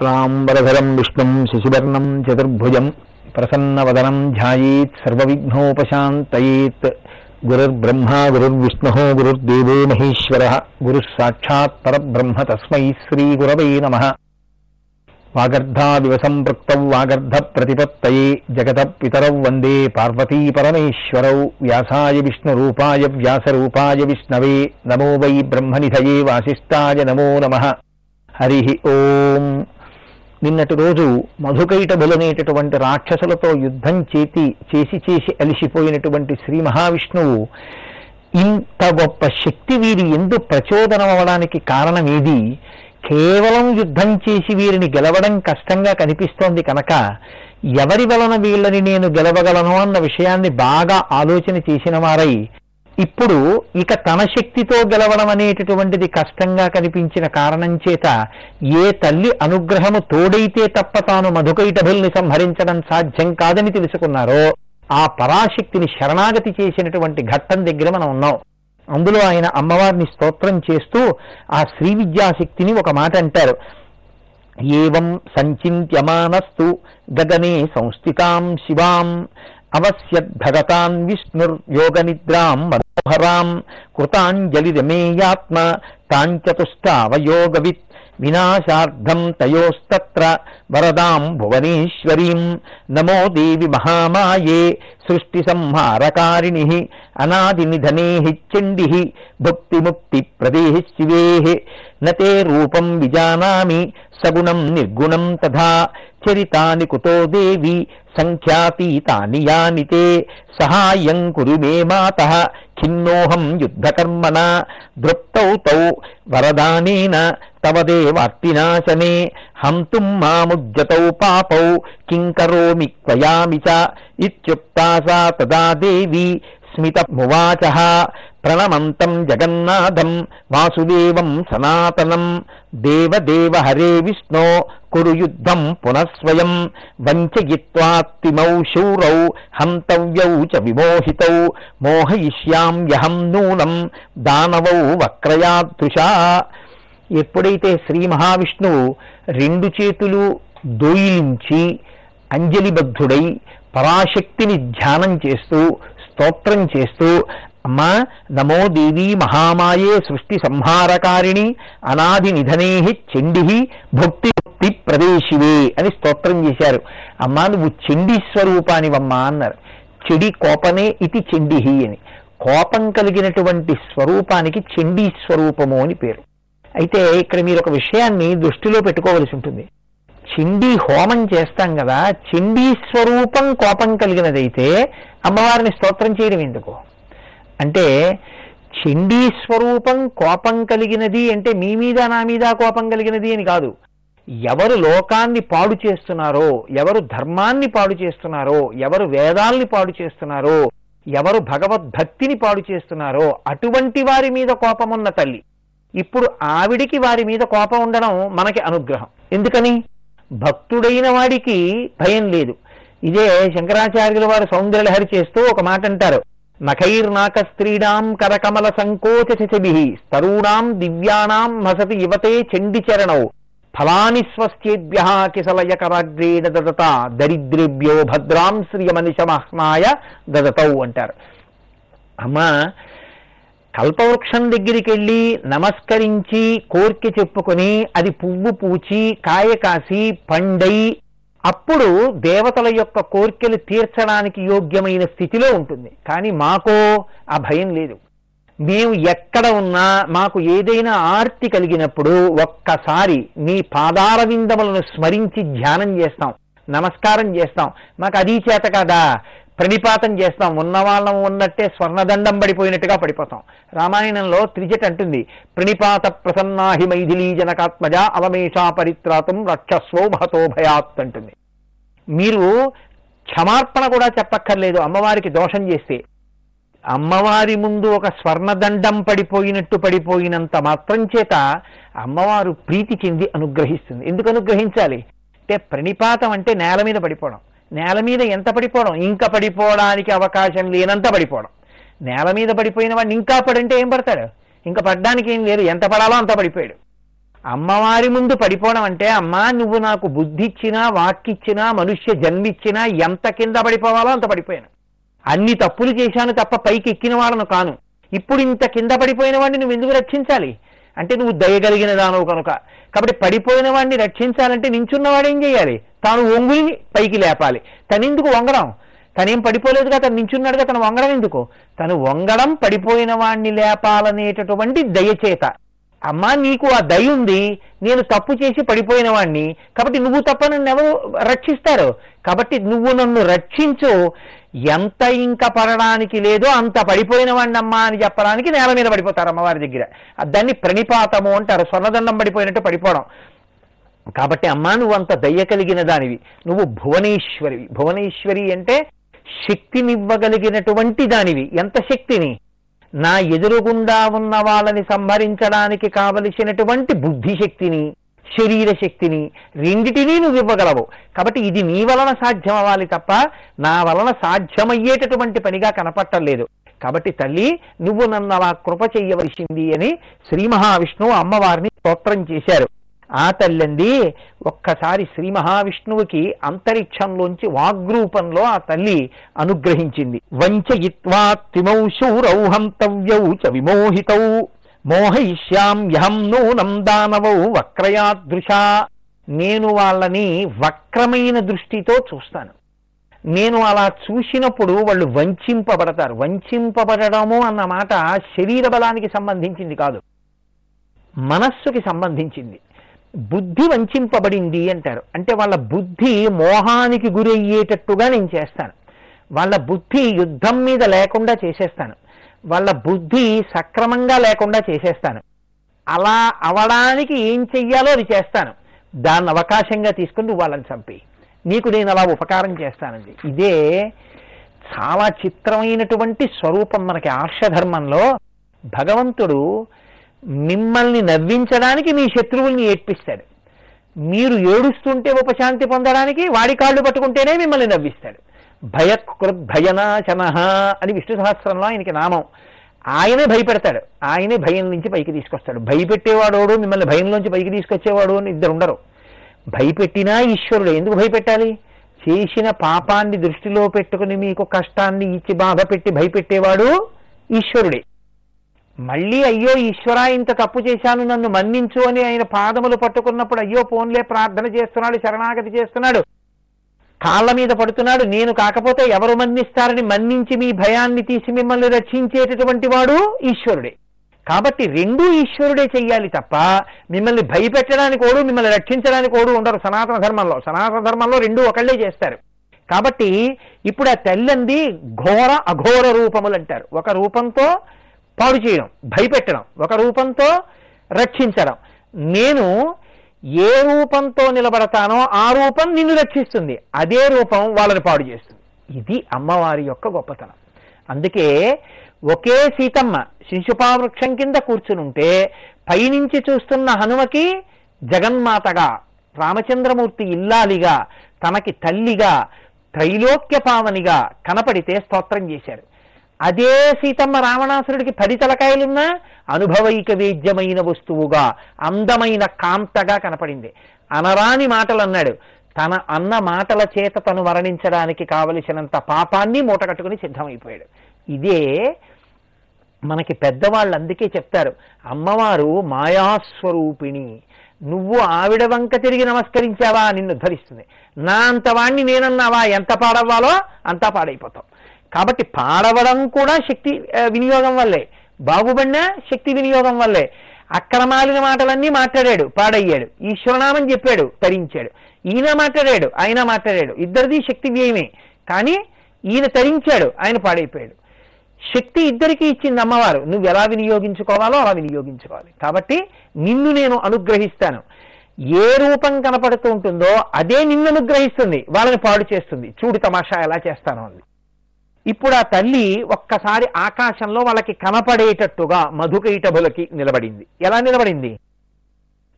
శుక్లాంబరధరం విష్ణుం శశివర్ణం చతుర్భుజం ప్రసన్నవదనం ధ్యాయేత్ సర్వవిఘ్నోపశాంతయేత్ గురుర్బ్రహ్మ గురుర్విష్ణు గురుర్దేవో మహేశ్వర గురుः సాక్షాత్ పరబ్రహ్మ తస్మై శ్రీగురవై నమ వాగర్ధాదివ సంపృక్త వాగర్ధ ప్రతిపత్తయే జగత పితరౌ వందే పార్వతీ పరమేశ్వరౌ వ్యాసాయ విష్ణురూపాయ వ్యాసరూపాయ విష్ణవే నమో వై బ్రహ్మనిధయే వాసిష్టాయ నమో నమ హరి ఓం నిన్నటి రోజు మధుకైటబులనేటటువంటి రాక్షసులతో యుద్ధం చేతి చేసి చేసి అలిసిపోయినటువంటి శ్రీ మహావిష్ణువు ఇంత గొప్ప శక్తి వీరి ఎందు ప్రచోదనం అవడానికి కారణం ఏది కేవలం యుద్ధం చేసి వీరిని గెలవడం కష్టంగా కనిపిస్తోంది కనుక ఎవరి వలన వీళ్ళని నేను గెలవగలను అన్న విషయాన్ని బాగా ఆలోచన చేసిన వారై ఇప్పుడు ఇక తన శక్తితో గెలవడం అనేటటువంటిది కష్టంగా కనిపించిన కారణం చేత ఏ తల్లి అనుగ్రహము తోడైతే తప్ప తాను మధుకైటభుల్ని సంహరించడం సాధ్యం కాదని తెలుసుకున్నారో ఆ పరాశక్తిని శరణాగతి చేసినటువంటి ఘట్టం దగ్గర మనం ఉన్నాం. అందులో ఆయన అమ్మవారిని స్తోత్రం చేస్తూ ఆ శ్రీ విద్యాశక్తిని ఒక మాట అంటారు. ఏవం సంచింత్యమానస్తు గగనే సంస్థితాం శివాం అవశ్యద్భగతాన్ విష్ణుర్యోగనిద్రాం మనోహరాం కృతాంజలిరమేయాత్మ తాంచతుష్టావయోగవిత్ వినాశార్థం తయోస్తత్ర వరదాం భువనేశ్వరీం నమో దేవి మహామాయే సృష్టి సంహారకారిణి అనాది నిధనే చండి భుక్తిముక్తి ప్రదే శివే నతే రూపం విజానామి సగుణం నిర్గుణం తథా చరితాని కుతో దేవి సంఖ్యాతీతాని యాని తే సహాయం కురు మే మాత ఖిన్నోహం యుద్ధకర్మణ దృప్తౌ తౌ వరదానేన తవ దేవార్తినాశనే హంతుం మాముజ్జతౌ పాపౌ కిం కరోమి త్వయామి చ ఇత్యుక్తా సా తదా దేవి స్మితమువాచ ప్రణమంతం జగన్నాథం వాసుదేవం సనాతనం. దేవదేవ హరే విష్ణో కురు యుద్ధం పునఃస్వయం. వంచయిత్వాత్తిమౌ శూరౌ హంతవ్యౌ చ విమోహితౌ. మోహయిష్యామ్యహం నూనం దానవౌ వక్రయాదృశా. ఎప్పుడైతే శ్రీ మహావిష్ణువు రెండు చేతులు దోయిలించి అంజలిబద్ధుడై పరాశక్తిని ధ్యానం చేస్తూ స్తోత్రం చేస్తూ అమ్మా నమో దేవీ మహామాయే సృష్టి సంహారకారిణి అనాది నిధనే చండి భక్తి ముక్తి ప్రదేశివే అని స్తోత్రం చేశారు. అమ్మా నువ్వు చండీ స్వరూపానివమ్మా అన్నారు. చెడి కోపనే ఇది చండిహి అని. కోపం కలిగినటువంటి స్వరూపానికి చండీ స్వరూపము అని పేరు. అయితే ఇక్కడ మీరు ఒక విషయాన్ని దృష్టిలో పెట్టుకోవలసి ఉంటుంది. చిండి హోమం చేస్తాం కదా చిండి స్వరూపం కోపం కలిగినదైతే అమ్మవారిని స్తోత్రం చేయడం ఎందుకు? అంటే చండీ స్వరూపం కోపం కలిగినది అంటే మీ మీద నా మీద కోపం కలిగినది అని కాదు. ఎవరు లోకాన్ని పాడు చేస్తున్నారో ఎవరు ధర్మాన్ని పాడు చేస్తున్నారో ఎవరు వేదాల్ని పాడు చేస్తున్నారో ఎవరు భగవద్భక్తిని పాడు చేస్తున్నారో అటువంటి వారి మీద కోపం ఉన్న తల్లి. ఇప్పుడు ఆవిడికి వారి మీద కోపం ఉండడం మనకి అనుగ్రహం. ఎందుకని? భక్తుడైన వాడికి భయం లేదు. ఇదే శంకరాచార్యుల వారు సౌందర్యలహరి చేస్తూ ఒక మాట అంటారు నఖైర్నాక స్త్రీడాం కరకమల సంకోచ శశిభి స్తరూణాం దివ్యానాం హసతి యువతే చండిచరణౌ ఫలాని స్వస్యేభ్య కిసలయకరాగ్రేణ దదత దరిద్రేభ్యో భద్రాం శ్రియమనిశమహ్నాయ దదతౌ అంటారు. అమ్మ కల్పవృక్షం దగ్గరికి వెళ్ళి నమస్కరించి కోర్కె చెప్పుకొని అది పువ్వు పూచి కాయ కాసి పండై అప్పుడు దేవతల యొక్క కోరికలు తీర్చడానికి యోగ్యమైన స్థితిలో ఉంటుంది. కానీ మాకో ఆ భయం లేదు. మేము ఎక్కడ ఉన్నా మాకు ఏదైనా ఆర్తి కలిగినప్పుడు ఒక్కసారి నీ పాదార విందములను స్మరించి ధ్యానం చేస్తాం. నమస్కారం చేస్తాం. మాకు అది చేత కదా? ప్రణిపాతం చేస్తాం. ఉన్న వాళ్ళం ఉన్నట్టే స్వర్ణదండం పడిపోయినట్టుగా పడిపోతాం. రామాయణంలో త్రిజట్ అంటుంది ప్రణిపాత ప్రసన్నాహి మైథిలీ జనకాత్మజ అవమేషా పరిత్రాతం రక్షస్వో మహతో భయాత్ అంటుంది. మీరు క్షమార్పణ కూడా చెప్పక్కర్లేదు. అమ్మవారికి దోషం చేస్తే అమ్మవారి ముందు ఒక స్వర్ణదండం పడిపోయినట్టు పడిపోయినంత మాత్రం చేత అమ్మవారు ప్రీతి చెంది అనుగ్రహిస్తుంది. ఎందుకు అనుగ్రహించాలి? అంటే ప్రణిపాతం అంటే నేల మీద పడిపోవడం. నేల మీద ఎంత పడిపోవడం? ఇంకా పడిపోవడానికి అవకాశం లేనంత పడిపోవడం. నేల మీద పడిపోయిన వాడిని ఇంకా పడంటే ఏం పడతాడు? ఇంకా పడ్డానికి ఏం లేదు. ఎంత పడాలో అంత పడిపోయాడు. అమ్మవారి ముందు పడిపోవడం అంటే అమ్మా నువ్వు నాకు బుద్ధి ఇచ్చినా వాక్కిచ్చినా మనుష్య జన్మిచ్చినా ఎంత కింద పడిపోవాలో అంత పడిపోయాను. అన్ని తప్పులు చేశాను తప్ప పైకి ఎక్కిన వాళ్ళను కాను. ఇప్పుడు ఇంత కింద పడిపోయిన వాడిని నువ్వు ఎందుకు రక్షించాలి? అంటే నువ్వు దయగలిగిన దానవు కనుక. కాబట్టి పడిపోయిన వాడిని రక్షించాలంటే నించున్నవాడు ఏం చేయాలి? తాను ఒంగుని పైకి లేపాలి. తనెందుకు వంగడం? తనేం పడిపోలేదుగా తను నించున్నాడుగా తను వంగడం ఎందుకు? తను వంగడం పడిపోయిన వాడిని లేపాలనేటటువంటి దయచేత. అమ్మా నీకు ఆ దయ ఉంది నేను తప్పు చేసి పడిపోయిన వాణ్ణి కాబట్టి నువ్వు తప్ప నన్ను ఎవరు రక్షిస్తారు? కాబట్టి నువ్వు నన్ను రక్షించు ఎంత ఇంకా పడడానికి లేదో అంత పడిపోయిన వాడిని అమ్మా అని చెప్పడానికి నేల మీద పడిపోతారు అమ్మవారి దగ్గర. దాన్ని ప్రణిపాతము అంటారు. స్వర్ణదండం పడిపోయినట్టు పడిపోవడం. కాబట్టి అమ్మా నువ్వు అంత దయ్య కలిగిన దానివి. నువ్వు భువనేశ్వరివి. భువనేశ్వరి అంటే శక్తినివ్వగలిగినటువంటి దానివి. ఎంత శక్తిని? నా ఎదురుగుండా ఉన్న వాళ్ళని సంహరించడానికి కావలసినటువంటి బుద్ధి శక్తిని శరీర శక్తిని రెండిటినీ నువ్వు ఇవ్వగలవు. కాబట్టి ఇది నీ వలన సాధ్యం అవ్వాలి తప్ప నా వలన సాధ్యమయ్యేటటువంటి పనిగా కనపట్టలేదు కాబట్టి తల్లి నువ్వు నన్ను అలా కృప చెయ్యవలసింది అని శ్రీ మహావిష్ణువు అమ్మవారిని స్తోత్రం చేశారు. ఆ తల్లంది ఒక్కసారి శ్రీ మహావిష్ణువుకి అంతరిక్షంలోంచి వాగ్రూపంలో ఆ తల్లి అనుగ్రహించింది. వంచయిత్వా తిమౌ శూరౌ హంతవ్యౌ చ విమోహితౌ. మోహయిష్యాం నూనం దానవౌ వక్రయాదృశా నేను వాళ్ళని వక్రమైన దృష్టితో చూస్తాను. నేను అలా చూసినప్పుడు వాళ్ళు వంచింపబడతారు. వంచింపబడము అన్న మాట శరీర బలానికి సంబంధించింది కాదు. మనస్సుకి సంబంధించింది. బుద్ధి వంచింపబడింది అంటారు. అంటే వాళ్ళ బుద్ధి మోహానికి గురయ్యేటట్టుగా నేను చేస్తాను. వాళ్ళ బుద్ధి యుద్ధం మీద లేకుండా చేసేస్తాను. వాళ్ళ బుద్ధి సక్రమంగా లేకుండా చేసేస్తాను. అలా అవడానికి ఏం చెయ్యాలో అది చేస్తాను. దాన్ని అవకాశంగా తీసుకుని వాళ్ళని చంపి. నీకు నేను అలా ఉపకారం చేస్తానండి ఇదే చాలా చిత్రమైనటువంటి స్వరూపం మనకి ఆర్షధర్మంలో. భగవంతుడు మిమ్మల్ని నవ్వించడానికి మీ శత్రువుల్ని ఏడ్పిస్తాడు. మీరు ఏడుస్తుంటే ఉపశాంతి పొందడానికి వాడి కాళ్ళు పట్టుకుంటేనే మిమ్మల్ని నవ్విస్తాడు. భయకృద్భయనాశన అని విష్ణు సహస్రంలో ఆయనకి నామం. ఆయనే భయపెడతాడు. ఆయనే భయం నుంచి పైకి తీసుకొస్తాడు. భయపెట్టేవాడోడు మిమ్మల్ని భయంలోంచి పైకి తీసుకొచ్చేవాడు అని ఇద్దరు ఉండరు భయపెట్టినా ఈశ్వరుడు. ఎందుకు భయపెట్టాలి? చేసిన పాపాన్ని దృష్టిలో పెట్టుకుని మీకు కష్టాన్ని ఇచ్చి బాధ పెట్టి భయపెట్టేవాడు ఈశ్వరుడే. మళ్ళీ అయ్యో ఈశ్వరా ఇంత తప్పు చేశాను నన్ను మన్నించు అని ఆయన పాదములు పట్టుకున్నప్పుడు అయ్యో పోన్లే ప్రార్థన చేస్తున్నాడు శరణాగతి చేస్తున్నాడు. కాళ్ళ మీద పడుతున్నాడు. నేను కాకపోతే ఎవరు మన్నిస్తారని మన్నించి మీ భయాన్ని తీసి మిమ్మల్ని రక్షించేటటువంటి వాడు ఈశ్వరుడే. కాబట్టి రెండూ ఈశ్వరుడే చెయ్యాలి తప్ప మిమ్మల్ని భయపెట్టడానికి ఓడు మిమ్మల్ని రక్షించడానికి ఓడు ఉండరు సనాతన ధర్మంలో. సనాతన ధర్మంలో రెండూ ఒకళ్ళే చేస్తారు. కాబట్టి ఇప్పుడు ఆ తెల్లంది ఘోర అఘోర రూపములు అంటారు ఒక రూపంతో పాడు చేయడం భయపెట్టడం ఒక రూపంతో రక్షించడం. నేను ఏ రూపంతో నిలబడతానో ఆ రూపం నిన్ను రక్షిస్తుంది. అదే రూపం వాళ్ళని పాడు చేస్తుంది. ఇది అమ్మవారి యొక్క గొప్పతనం. అందుకే ఒకే సీతమ్మ శిశుపావృక్షం కింద కూర్చునుంటే పైనుంచి చూస్తున్న హనుమకి జగన్మాతగా రామచంద్రమూర్తి ఇల్లాలిగా తనకి తల్లిగా త్రైలోక్య పావనిగా కనపడితే స్తోత్రం చేశారు. అదే సీతమ్మ రావణాసురుడికి పది తలకాయలున్నా అనుభవైక వేద్యమైన వస్తువుగా అందమైన కాంతగా కనపడింది. అనరాని మాటలు అన్నాడు తన అన్న మాటల చేత తను మరణించడానికి కావలసినంత పాపాన్ని మూటగట్టుకుని సిద్ధమైపోయాడు. ఇదే మనకి పెద్దవాళ్ళు అందుకే చెప్తారు. అమ్మవారు మాయాస్వరూపిణి. నువ్వు ఆవిడ వంక తిరిగి నమస్కరించావా? నిన్ను ధరిస్తుంది నా అంత వాణ్ణి నేనన్నావా? ఎంత పాడవ్వాలో అంతా పాడైపోతాం. కాబట్టి పాడవడం కూడా శక్తి వినియోగం వల్లే. బాగుపడినా శక్తి వినియోగం వల్లే. అక్రమాలిన మాటలన్నీ మాట్లాడాడు పాడయ్యాడు. ఈశ్వరనామం చెప్పాడు తరించాడు. ఈయన మాట్లాడాడు ఆయన మాట్లాడాడు. ఇద్దరిది శక్తి వ్యయమే. కానీ ఈయన తరించాడు ఆయన పాడైపోయాడు. శక్తి ఇద్దరికి ఇచ్చింది అమ్మవారు. నువ్వు ఎలా వినియోగించుకోవాలో అలా వినియోగించుకోవాలి. కాబట్టి నిన్ను నేను అనుగ్రహిస్తాను. ఏ రూపం కనపడుతూ ఉంటుందో అదే నిన్ను అనుగ్రహిస్తుంది. వాళ్ళని పాడు చేస్తుంది. చూడు తమాషా ఎలా చేస్తాను అంది. ఇప్పుడు ఆ తల్లి ఒక్కసారి ఆకాశంలో వాళ్ళకి కనపడేటట్టుగా మధుకైటభులకి నిలబడింది. ఎలా నిలబడింది?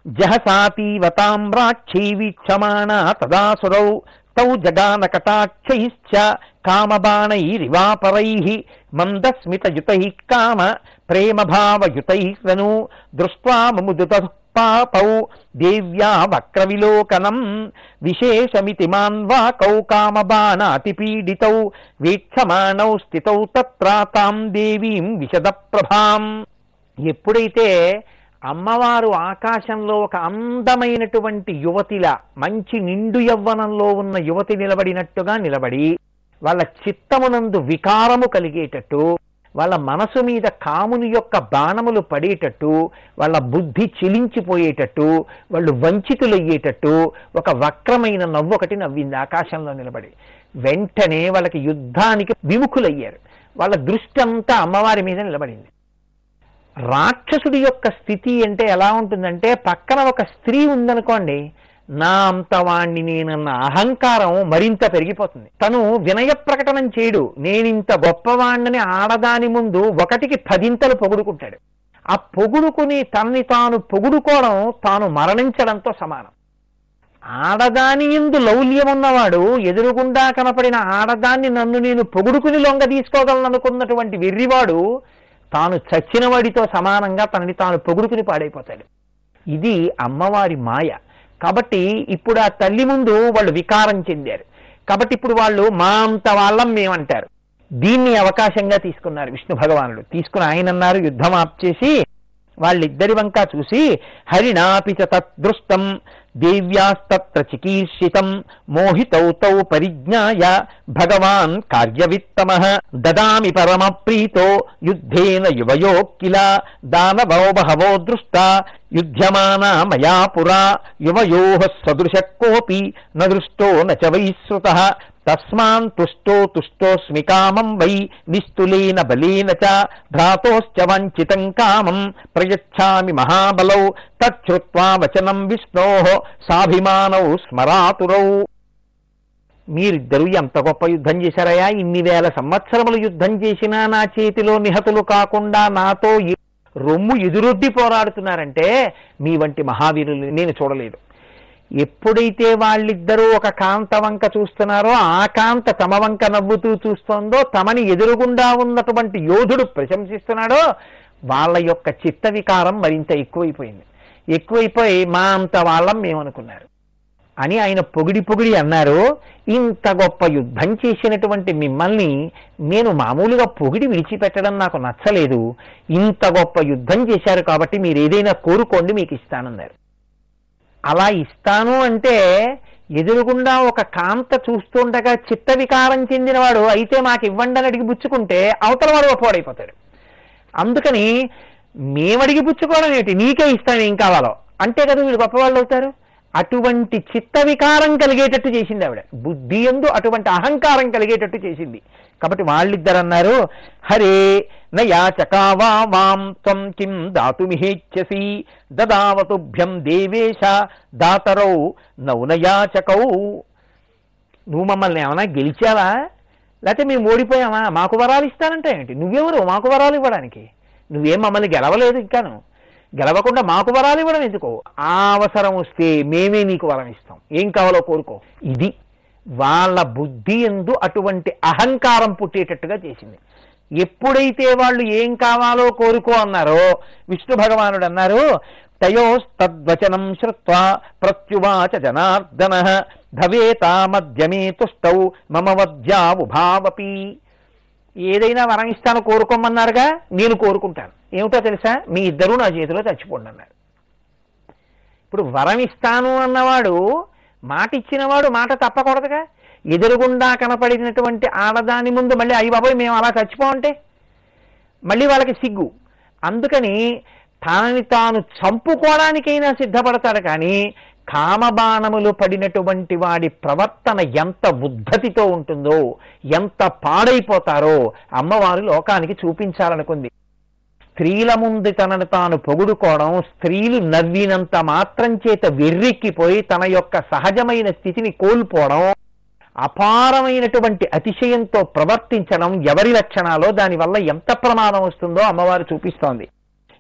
జహసాతీవతామ్రాక్షీ వీక్షమాణ తదాసురౌ తౌ జగాన కటాక్షైశ్చ కామబాణైరివాపరై మందస్మితయుతై కామ ప్రేమభావయుతై సను దృష్ట్వా మముదుత పాపౌ దేవ్యా వక్రవిలోకనం విశేషమితి మాన్వాకౌ కామబాణాతిపీడితౌ వీక్షమాణౌ స్థితౌ తత్ర తాం దేవీం విశద ప్రభాం ఎప్పుడైతే అమ్మవారు ఆకాశంలో ఒక అందమైనటువంటి యువతిలా మంచి నిండు యవ్వనంలో ఉన్న యువతి నిలబడినట్టుగా నిలబడి వాళ్ళ చిత్తమునందు వికారము కలిగేటట్టు వాళ్ళ మనసు మీద కాముని యొక్క బాణములు పడేటట్టు వాళ్ళ బుద్ధి చిలించిపోయేటట్టు వాళ్ళు వంచితులయ్యేటట్టు ఒక వక్రమైన నవ్వు ఒకటి నవ్వింది ఆకాశంలో నిలబడి. వెంటనే వాళ్ళకి యుద్ధానికి విముఖులయ్యారు. వాళ్ళ దృష్టి అంతా అమ్మవారి మీద నిలబడింది. రాక్షసుడి యొక్క స్థితి అంటే ఎలా ఉంటుందంటే పక్కన ఒక స్త్రీ ఉందనుకోండి నా అంతవాణ్ణి నేనన్న అహంకారం మరింత పెరిగిపోతుంది. తను వినయ ప్రకటనం చేయడు. నేనింత గొప్పవాణ్ణని ఆడదాని ముందు ఒకటికి పదింతలు పొగుడుకుంటాడు. ఆ పొగుడుకుని తనని తాను పొగుడుకోవడం తాను మరణించడంతో సమానం. ఆడదాని ఎందు లౌల్యం ఉన్నవాడు ఎదురుగుండా కనపడిన ఆడదాన్ని నన్ను నేను పొగుడుకుని లొంగ తీసుకోగలననుకున్నటువంటి వెర్రివాడు తాను చచ్చిన వాడితో సమానంగా తనని తాను పొగుడుకుని పాడైపోతాడు. ఇది అమ్మవారి మాయ. కాబట్టి ఇప్పుడు ఆ తల్లి ముందు వాళ్ళు వికారం చెందారు. కాబట్టి ఇప్పుడు వాళ్ళు మా అంత వాళ్ళం మేమంటారు దీన్ని అవకాశంగా తీసుకున్నారు విష్ణు భగవానుడు. తీసుకుని ఆయన అన్నారు యుద్ధం ఆప్చేసి వాళ్ళిద్దరి వంక చూసి హరిణాపిచ తద్దృష్టం देव्यास्तत्र चिकीर्षितम् मोहितौ तौ परिज्ञाय भगवान् कार्यवित्तमः ददामि परमप्रीतो युद्धेन युवयो किल दानवो बहवो दृष्टा युध्यमाना मया पुरा युवयोः सदृशः कोऽपि न दृष्टो न च वैः श्रुतः తస్మాన్ తుష్టో తుష్టోస్మి కామం వై నిస్తులేన బలేన చ భ్రాతోశ్చ వంచితం కామం ప్రయచ్ఛామి మహాబలౌ తచ్చుత్వా వచనం విష్ణో సాభిమానౌ స్మరాతురౌ. మీరిద్దరూ ఎంత గొప్ప యుద్ధం చేశారయా ఇన్ని వేల సంవత్సరములు యుద్ధం చేసినా నా చేతిలో నిహతులు కాకుండా నాతో రొమ్ము ఎదురొడ్డి పోరాడుతున్నారంటే మీ వంటి మహావీరులు నేను చూడలేదు. ఎప్పుడైతే వాళ్ళిద్దరూ ఒక కాంత వంక చూస్తున్నారో ఆ కాంత తమ వంక నవ్వుతూ చూస్తోందో తమని ఎదురుగుండా ఉన్నటువంటి యోధుడు ప్రశంసిస్తున్నాడో వాళ్ళ యొక్క చిత్త వికారం మరింత ఎక్కువైపోయింది. ఎక్కువైపోయి మా అంత వాళ్ళం మేమనుకున్నారు. అని ఆయన పొగిడి పొగిడి అన్నారు ఇంత గొప్ప యుద్ధం చేసినటువంటి మిమ్మల్ని నేను మామూలుగా పొగిడి విడిచిపెట్టడం నాకు నచ్చలేదు. ఇంత గొప్ప యుద్ధం చేశారు కాబట్టి మీరు ఏదైనా కోరుకోండి మీకు ఇస్తానన్నారు. అలా ఇస్తాను అంటే ఎదురుగుండా ఒక కాంత చూస్తుండగా చిత్త వికారం చెందినవాడు అయితే మాకు ఇవ్వండి అని అడిగి పుచ్చుకుంటే అవతల వాడు ఒప్పవాడైపోతాడు. అందుకని మేమడిగి పుచ్చుకోవడం ఏమిటి నీకే ఇస్తాను ఏం కావాలో. అంటే కదా వీళ్ళు గొప్పవాళ్ళు అవుతారు? అటువంటి చిత్త వికారం కలిగేటట్టు చేసింది ఆవిడ. బుద్ధి ఎందు అటువంటి అహంకారం కలిగేటట్టు చేసింది. కాబట్టి వాళ్ళిద్దరు అన్నారు హరే నయాచకావా వాం త్వం కిం దాతుమిహేచ్ఛసి దదావతుభ్యం దేవేశ దాతరౌ నౌనయాచకౌ నువ్వు మమ్మల్ని ఏమైనా గెలిచావా? లేకపోతే మేము ఓడిపోయామా? మాకు వరాలు ఇస్తానంటే ఏంటి నువ్వెవరు? మాకు వరాలు ఇవ్వడానికి. నువ్వేం మమ్మల్ని గెలవలేదు ఇంకాను గెలవకుండా మాకు వరాలు ఇవ్వడం ఎందుకో? ఆ అవసరం వస్తే మేమే నీకు వరం ఇస్తాం. ఏం కావాలో కోరుకో. ఇది వాళ్ళ బుద్ధి ఎందు అటువంటి అహంకారం పుట్టేటట్టుగా చేసింది. ఎప్పుడైతే వాళ్ళు ఏం కావాలో కోరుకో అన్నారో విష్ణు భగవానుడు అన్నారు తయోస్తద్వచనం శ్రుత్వా ప్రత్యువాచ జనార్దన ధవేతామధ్యమే తుష్టౌ మమ వద్యావుభావపి ఏదైనా వరం ఇస్తాను కోరుకోమన్నారుగా? నేను కోరుకుంటాను. ఏమిటో తెలుసా? మీ ఇద్దరూ నా చేతిలో చచ్చిపోండి అన్నారు ఇప్పుడు వరం ఇస్తాను అన్నవాడు మాట ఇచ్చినవాడు మాట తప్పకూడదుగా? ఎదురుగుండా కనపడినటువంటి ఆడదాని ముందు మళ్ళీ అయ్యి బాబోయ్ మేము అలా చచ్చిపోమంటే మళ్ళీ వాళ్ళకి సిగ్గు. అందుకని తనని తాను చంపుకోవడానికైనా సిద్ధపడతాడు కానీ కామబాణములు పడినటువంటి వాడి ప్రవర్తన ఎంత ఉద్ధతితో ఉంటుందో ఎంత పాడైపోతారో అమ్మవారు లోకానికి చూపించాలనుకుంది. స్త్రీల ముందు తనను తాను పొగుడుకోవడం స్త్రీలు నవ్వినంత మాత్రం చేత వెర్రెక్కిపోయి తన యొక్క సహజమైన స్థితిని కోల్పోవడం అపారమైనటువంటి అతిశయంతో ప్రవర్తించడం ఎవరి లక్షణాలో దానివల్ల ఎంత ప్రమాదం వస్తుందో అమ్మవారు చూపిస్తోంది.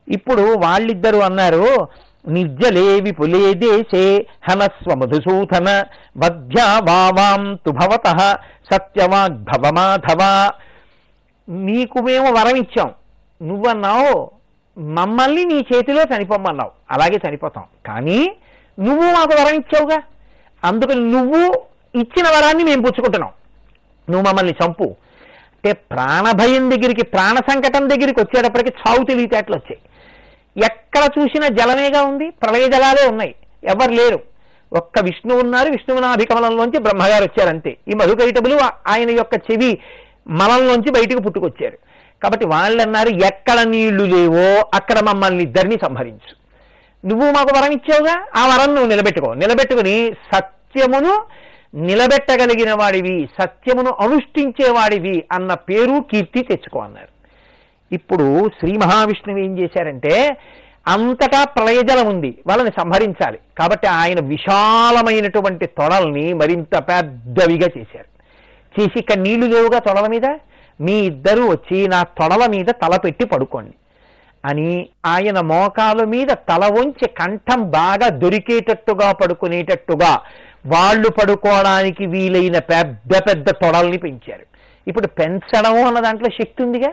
ఇప్పుడు వాళ్ళిద్దరూ అన్నారు నిర్జలేవి విపులే దేశే హనస్వ మధుసూధన వధ్యా వావాం తుభవత సత్యవాగ్భవ మాధవ. నీకు మేము వరం ఇచ్చాం. నువ్వన్నావు మమ్మల్ని నీ చేతిలో చనిపోమన్నావు అలాగే చనిపోతాం. కానీ నువ్వు మాకు వరం ఇచ్చావుగా. అందుకని నువ్వు ఇచ్చిన వరాన్ని మేము పుచ్చుకుంటున్నాం. నువ్వు మమ్మల్ని చంపు. అంటే ప్రాణభయం దగ్గరికి ప్రాణ సంకటం దగ్గరికి వచ్చేటప్పటికి చావు తెలివితేటలు వచ్చాయి. ఎక్కడ చూసినా జలమేగా ఉంది ప్రళయ జలాలే ఉన్నాయి. ఎవరు లేరు. ఒక్క విష్ణువు ఉన్నారు విష్ణువునాభికమలంలోంచి బ్రహ్మగారు వచ్చారంతే ఈ మధుకైటబులు ఆయన యొక్క చెవి మలంలోంచి బయటికి పుట్టుకొచ్చారు కాబట్టి వాళ్ళు అన్నారు ఎక్కడ నీళ్ళు లేవో అక్కడ మమ్మల్ని ఇద్దరిని సంహరించు. నువ్వు మాకు వరం ఇచ్చావుగా? ఆ వరం నువ్వు నిలబెట్టుకో. నిలబెట్టుకుని సత్యమును నిలబెట్టగలిగిన వాడివి సత్యమును అనుష్ఠించేవాడివి అన్న పేరు కీర్తి తెచ్చుకో అన్నారు. ఇప్పుడు శ్రీ మహావిష్ణువు ఏం చేశారంటే అంతటా ప్రళయజలం ఉంది వాళ్ళని సంహరించాలి. కాబట్టి ఆయన విశాలమైనటువంటి తొడల్ని మరింత పెద్దవిగా చేశారు. చేసి ఇక్కడ నీళ్ళు లేవుగా తొడల మీద? మీ ఇద్దరూ వచ్చి నా తొడల మీద తల పెట్టి పడుకోండి. అని ఆయన మోకాల మీద తల వంచి కంఠం బాగా దొరికేటట్టుగా పడుకునేటట్టుగా వాళ్ళు పడుకోవడానికి వీలైన పెద్ద పెద్ద తొడల్ని పెంచారు. ఇప్పుడు పెంచడం అన్న దాంట్లో శక్తి ఉందిగా?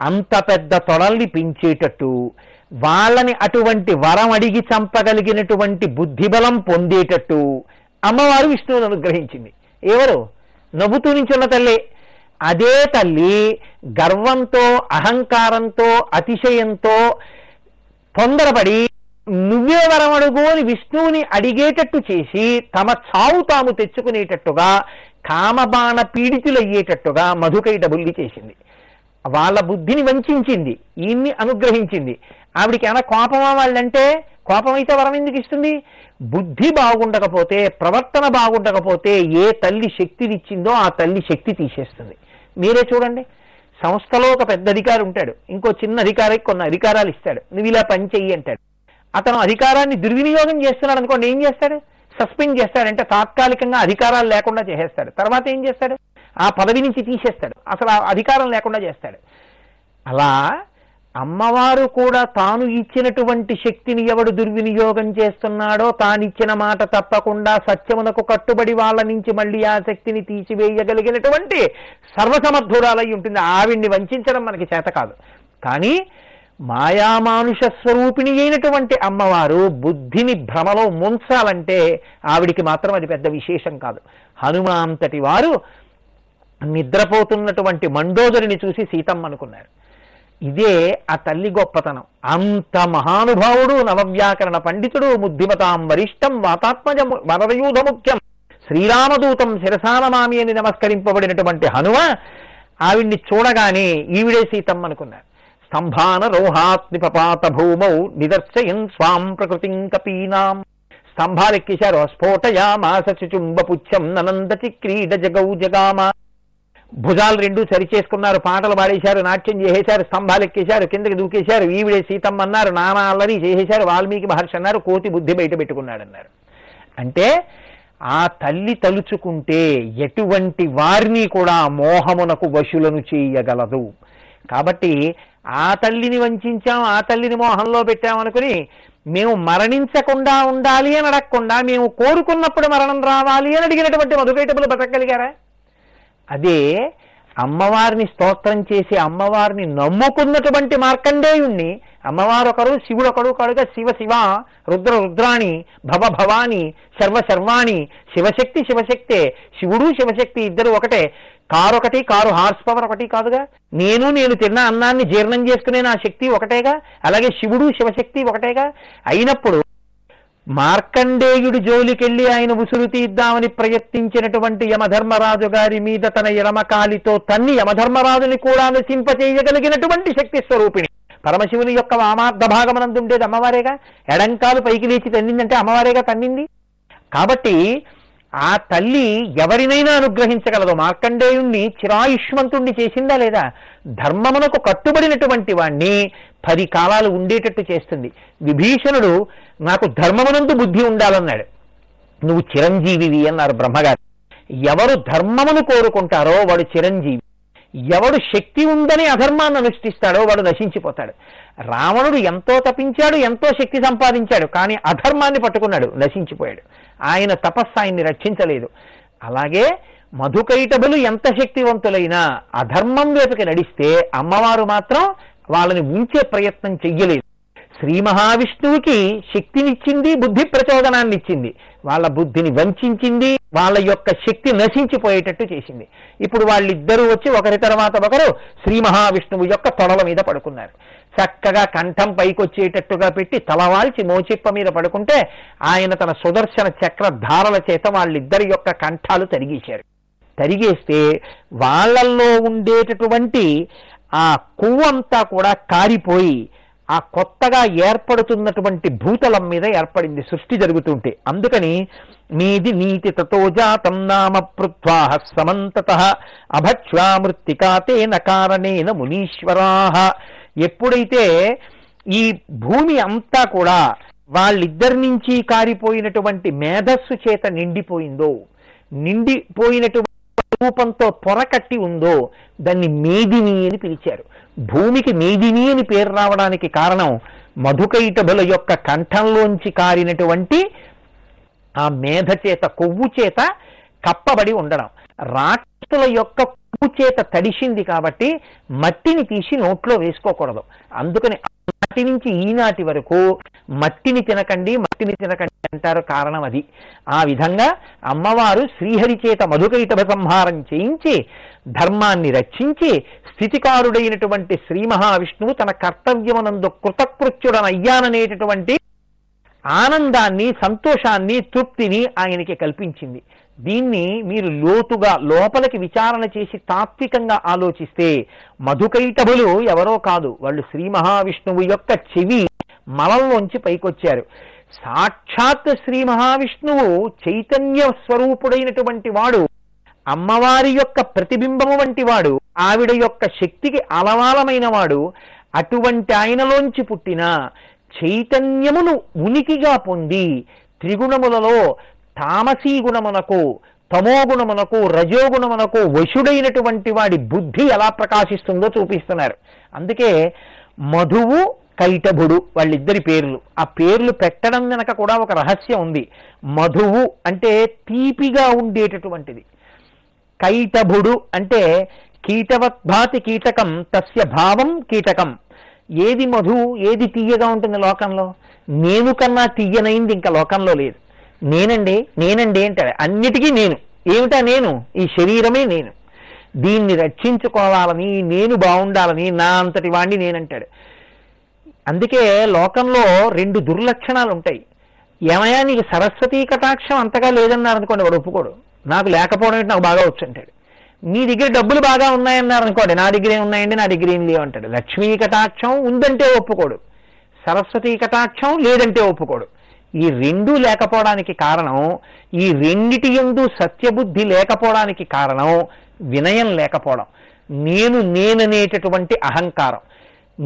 అంత పెద్ద తొడల్ని పెంచేటట్టు వాళ్ళని అటువంటి వరం అడిగి చంపగలిగినటువంటి బుద్ధిబలం పొందేటట్టు అమ్మవారు విష్ణువుని అనుగ్రహించింది. ఎవరు? నవ్వుతూ నించున్న తల్లి అదే తల్లి గర్వంతో అహంకారంతో అతిశయంతో తొందరపడి నువ్వే వరం అడుగు అని విష్ణువుని అడిగేటట్టు చేసి తమ చావు తాము తెచ్చుకునేటట్టుగా కామబాణ పీడితులయ్యేటట్టుగా మధుకైట బుల్లి చేసింది. వాళ్ళ బుద్ధిని వంచింది ఈయన్ని అనుగ్రహించింది. ఆవిడికి ఏమైనా కోపమా వాళ్ళంటే కోపం అయితే వరం ఎందుకు ఇస్తుంది? బుద్ధి బాగుండకపోతే ప్రవర్తన బాగుండకపోతే ఏ తల్లి శక్తినిచ్చిందో ఆ తల్లి శక్తి తీసేస్తుంది. మీరే చూడండి. సంస్థలో ఒక పెద్ద అధికారి ఉంటాడు. ఇంకో చిన్న అధికారికి కొన్ని అధికారాలు ఇస్తాడు. నువ్వు ఇలా పని చెయ్యి అంటాడు. అతను అధికారాన్ని దుర్వినియోగం చేస్తున్నాడు అనుకోండి ఏం చేస్తాడు? సస్పెండ్ చేస్తాడంటే తాత్కాలికంగా అధికారాలు లేకుండా చేసేస్తాడు. తర్వాత ఏం చేస్తాడు? ఆ పదవి నుంచి తీసేస్తాడు. అసలు ఆ అధికారం లేకుండా చేస్తాడు. అలా అమ్మవారు కూడా తాను ఇచ్చినటువంటి శక్తిని ఎవడు దుర్వినియోగం చేస్తున్నాడో తానిచ్చిన మాట తప్పకుండా సత్యమునకు కట్టుబడి వాళ్ళ నుంచి మళ్ళీ ఆ శక్తిని తీసివేయగలిగినటువంటి సర్వసమర్థురాలై ఉంటుంది. ఆవిడ్ని వంచడం మనకి చేత కాదు. కానీ మాయామానుష స్వరూపిణి అయినటువంటి అమ్మవారు బుద్ధిని భ్రమలో ముంచాలంటే ఆవిడికి మాత్రం అది పెద్ద విశేషం కాదు. హనుమాంతటి వారు నిద్రపోతున్నటువంటి మండోదరిని చూసి సీతమ్మ అనుకున్నారు ఇదే ఆ తల్లి గొప్పతనం. అంత మహానుభావుడు నవవ్యాకరణ పండితుడు ముద్ధిమతాం వరిష్టం వాతాత్మజ వరయూధ ముఖ్యం శ్రీరామదూతం శిరసానమామి అని నమస్కరింపబడినటువంటి హనుమ ఆవిడ్ని చూడగానే ఈవిడే సీతమ్మ అనుకున్నారు స్తంభాన రోహాత్నిపపాత భూమౌ నిదర్శయన్ స్వాం ప్రకృతిం కపీనాం. స్తంభాలెక్కేశారు స్ఫోటయామాస చుంబపుచ్చం ననందతి క్రీడ జగౌ జగామ. భుజాలు రెండు సరిచేసుకున్నారు పాటలు పాడేశారు నాట్యం చేసేశారు స్తంభాలు ఎక్కేశారు కిందకి దూకేశారు ఈవిడే సీతమ్మ అన్నారు నానా అల్లరి చేసేశారు వాల్మీకి మహర్షి అన్నారు కోతి బుద్ధి బయట పెట్టుకున్నాడన్నారు. అంటే ఆ తల్లి తలుచుకుంటే ఎటువంటి వారిని కూడా మోహమునకు వశులను చేయగలదు. కాబట్టి ఆ తల్లిని వంచాం ఆ తల్లిని మోహంలో పెట్టామనుకుని మేము మరణించకుండా ఉండాలి అని అడగకుండా మేము కోరుకున్నప్పుడు మరణం రావాలి అని అడిగినటువంటి మధుకైటములు బతకగలిగారా? అదే అమ్మవారిని స్తోత్రం చేసి అమ్మవారిని నమ్ముకున్నటువంటి మార్కండేయుణ్ణి అమ్మవారు ఒకరు శివుడు ఒకడు కడుగా శివ శివ రుద్ర రుద్రాణి భవ భవాని సర్వ సర్వాణి శివశక్తి శివశక్తే శివుడు శివశక్తి ఇద్దరు ఒకటే. కారు ఒకటి కారు హార్స్ పవర్ ఒకటి కాదుగా. నేను నేను తిన్న అన్నాన్ని జీర్ణం చేసుకునే నా శక్తి ఒకటేగా. అలాగే శివుడు శివశక్తి ఒకటేగా. అయినప్పుడు మార్కండేయుడి జోలికెళ్ళి ఆయన ఉసురు తీద్దామని ప్రయత్నించినటువంటి యమధర్మరాజు గారి మీద తన ఎడమకాలితో తన్ని యమధర్మరాజుని కూడా నశింపచేయగలిగినటువంటి శక్తి స్వరూపిణి. పరమశివుని యొక్క వామార్థ భాగమనందుండేది అమ్మవారేగా? ఎడంకాలు పైకి లేచి తన్నిందంటే అమ్మవారేగా తన్నింది? కాబట్టి ఆ తల్లి ఎవరినైనా అనుగ్రహించగలదు? మార్కండేయుణ్ణి చిరాయుష్మంతుణ్ణి చేసిందా లేదా? ధర్మమునకు కట్టుబడినటువంటి వాణ్ణి పది కాలాలు ఉండేటట్టు చేస్తుంది. విభీషణుడు నాకు ధర్మమునందు బుద్ధి ఉండాలన్నాడు. నువ్వు చిరంజీవివి అన్నారు బ్రహ్మగారు. ఎవరు ధర్మమును కోరుకుంటారో వాడు చిరంజీవి. ఎవడు శక్తి ఉందని అధర్మాన్ని అనుష్ఠిస్తాడో వాడు నశించిపోతాడు. రావణుడు ఎంతో తపించాడు ఎంతో శక్తి సంపాదించాడు కానీ అధర్మాన్ని పట్టుకున్నాడు నశించిపోయాడు. ఆయన తపస్సు ఆయన్ని రక్షించలేదు. అలాగే మధుకైటబులు ఎంత శక్తివంతులైనా అధర్మం వైపుకి నడిస్తే అమ్మవారు మాత్రం వాళ్ళని ఉంచే ప్రయత్నం చెయ్యలేదు. శ్రీ మహావిష్ణువుకి శక్తినిచ్చింది బుద్ధి ప్రచోదనాన్ని ఇచ్చింది వాళ్ళ బుద్ధిని వంచింది వాళ్ళ యొక్క శక్తి నశించిపోయేటట్టు చేసింది. ఇప్పుడు వాళ్ళిద్దరూ వచ్చి ఒకరి తర్వాత ఒకరు శ్రీ మహావిష్ణువు యొక్క తొడల మీద పడుకున్నారు. చక్కగా కంఠం పైకొచ్చేటట్టుగా పెట్టి తలవాల్చి మోచిప్ప మీద పడుకుంటే ఆయన తన సుదర్శన చక్ర ధారల చేత వాళ్ళిద్దరి యొక్క కంఠాలు తరిగేశారు. తరిగేస్తే వాళ్ళల్లో ఉండేటటువంటి ఆ కొవ్వంతా కూడా కారిపోయి ఆ కొత్తగా ఏర్పడుతున్నటువంటి భూతలం మీద ఏర్పడింది సృష్టి జరుగుతుంటే. అందుకని నీది నీతి తతో జాతం నామ పృథ్వాహ సమంతత అభక్ష్వామృత్తికాతేన కారణేన మునీశ్వరాహ ఎప్పుడైతే ఈ భూమి అంతా కూడా వాళ్ళిద్దరి నుంచి కారిపోయినటువంటి మేధస్సు చేత నిండిపోయిందో నిండిపోయినటువంటి రూపంతో పొరకట్టి ఉందో దాన్ని మేదిని అని పిలిచారు. భూమికి మేదిని అని పేరు రావడానికి కారణం మధుకైటభుల యొక్క కంఠంలోంచి కారినటువంటి ఆ మేధ చేత కొవ్వు చేత కప్పబడి ఉండడం. రాక్షసుల యొక్క కొవ్వు చేత తడిసింది కాబట్టి మట్టిని తీసి నోట్లో వేసుకోకూడదు. అందుకని నాటి నుంచి ఈనాటి వరకు మట్టిని తినకండి మట్టిని తినకండి అంటారు కారణం అది. ఆ విధంగా అమ్మవారు శ్రీహరి చేత మధుకైటభ సంహారం చేయించి ధర్మాన్ని రక్షించి స్థితికారుడైనటువంటి శ్రీ మహావిష్ణువు తన కర్తవ్యమునందు కృతకృత్యుడనయ్యాననేటటువంటి ఆనందాన్ని సంతోషాన్ని తృప్తిని ఆయనకి కల్పించింది. దీన్ని మీరు లోతుగా లోపలికి విచారణ చేసి తాత్వికంగా ఆలోచిస్తే మధుకైటభులు ఎవరో కాదు. వాళ్ళు శ్రీ మహావిష్ణువు యొక్క చెవి మలంలోంచి పైకొచ్చారు. సాక్షాత్ శ్రీ మహావిష్ణువు చైతన్య స్వరూపుడైనటువంటి వాడు అమ్మవారి యొక్క ప్రతిబింబము వంటి వాడు ఆవిడ యొక్క శక్తికి అలవాలమైన వాడు అటువంటి ఆయనలోంచి పుట్టిన చైతన్యమును ఉనికిగా పొంది త్రిగుణములలో తామసీ గుణమునకు తమోగుణమునకు రజోగుణమునకు వశుడైనటువంటి వాడి బుద్ధి ఎలా ప్రకాశిస్తుందో చూపిస్తున్నారు. అందుకే మధువు కైటభుడు వాళ్ళిద్దరి పేర్లు. ఆ పేర్లు పెట్టడం వెనక కూడా ఒక రహస్యం ఉంది. మధువు అంటే తీపిగా ఉండేటటువంటిది. కైటభుడు అంటే కీటవద్భాతి కీటకం తస్య భావం కీటకం. ఏది మధు ఏది తీయగా ఉంటుంది లోకంలో? నేను కన్నా తీయనైంది ఇంకా లోకంలో లేదు. నేనండి నేనండి అంటాడు. అన్నిటికీ నేను. ఏమిటా నేను? ఈ శరీరమే నేను. దీన్ని రక్షించుకోవాలని నేను బాగుండాలని నా అంతటి వాణ్ణి నేనంటాడు. అందుకే లోకంలో రెండు దుర్లక్షణాలు ఉంటాయి. ఏమయ్యా నీకు సరస్వతీ కటాక్షం అంతగా లేదన్నారు అనుకోండి వాడు ఒప్పుకోడు. నాకు లేకపోవడం నాకు బాగా వచ్చు అంటాడు. నీ దగ్గర డబ్బులు బాగా ఉన్నాయన్నారు అనుకోండి నా దగ్గర ఏం ఉన్నాయండి? నా దగ్గర ఏం లేవు అంటాడు లక్ష్మీ కటాక్షం ఉందంటే ఒప్పుకోడు. సరస్వతీ కటాక్షం లేదంటే ఒప్పుకోడు. ఈ రెండూ లేకపోవడానికి కారణం ఈ రెండిటి ఎందు సత్యబుద్ధి లేకపోవడానికి కారణం వినయం లేకపోవడం. నేను నేననేటటువంటి అహంకారం.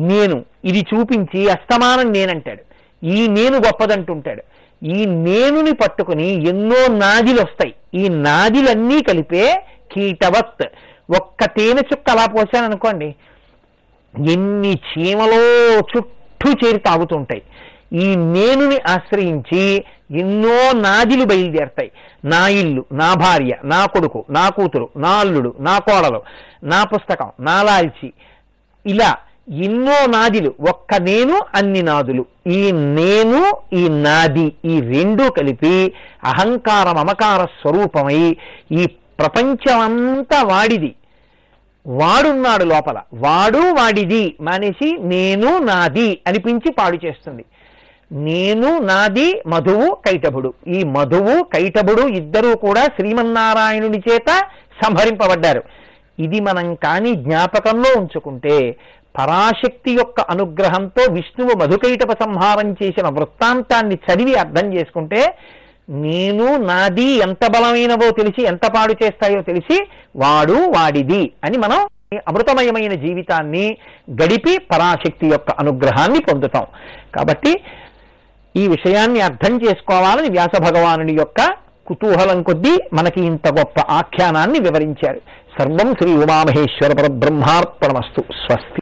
నేను ఇది చూపించి అస్తమానం నేనంటాడు. ఈ నేను గొప్పదంటుంటాడు. ఈ నేనుని పట్టుకుని ఎన్నో నాదిలు వస్తాయి ఈ నాదిలన్నీ కలిపే కీటవత్. ఒక్క తేనె చుక్క అలా పోసాననుకోండి ఎన్ని చీమలో చుట్టూ చేరి తాగుతుంటాయి ఈ నేనుని ఆశ్రయించి ఎన్నో నాదిలు బయలుదేరతాయి. నా ఇల్లు నా భార్య నా కొడుకు నా కూతురు నా అల్లుడు నా కోడలు నా పుస్తకం నా లాల్చి. ఇలా ఎన్నో నాదిలు ఒక్క నేను అన్ని నాదులు. ఈ నేను ఈ నాది ఈ రెండూ కలిపి అహంకార మమకార స్వరూపమై ఈ ప్రపంచమంతా వాడిది. వాడున్నాడు లోపల. వాడు వాడిది. మానేసి నేను నాది అనిపించి పాడు చేస్తుంది. నేను నాది మధువు కైటభుడు ఈ మధువు కైటభుడు ఇద్దరూ కూడా శ్రీమన్నారాయణుని చేత సంహరింపబడ్డారు. ఇది మనం కాని జ్ఞాపకంలో ఉంచుకుంటే పరాశక్తి యొక్క అనుగ్రహంతో విష్ణువు మధుకైటప సంహారం చేసిన వృత్తాంతాన్ని చదివి అర్థం చేసుకుంటే నేను నాది ఎంత బలమైనవో తెలిసి ఎంత పాడు చేస్తాయో తెలిసి వాడు వాడిది అని మనం అమృతమయమైన జీవితాన్ని గడిపి పరాశక్తి యొక్క అనుగ్రహాన్ని పొందుతాం. కాబట్టి ఈ విషయాన్ని అర్థం చేసుకోవాలని వ్యాస భగవానుడి యొక్క కుతూహలం కొద్దీ మనకి ఇంత గొప్ప ఆఖ్యానాన్ని వివరించారు. సర్వం శ్రీ ఉమామహేశ్వర పరబ్రహ్మార్పణమస్తు. స్వస్తి.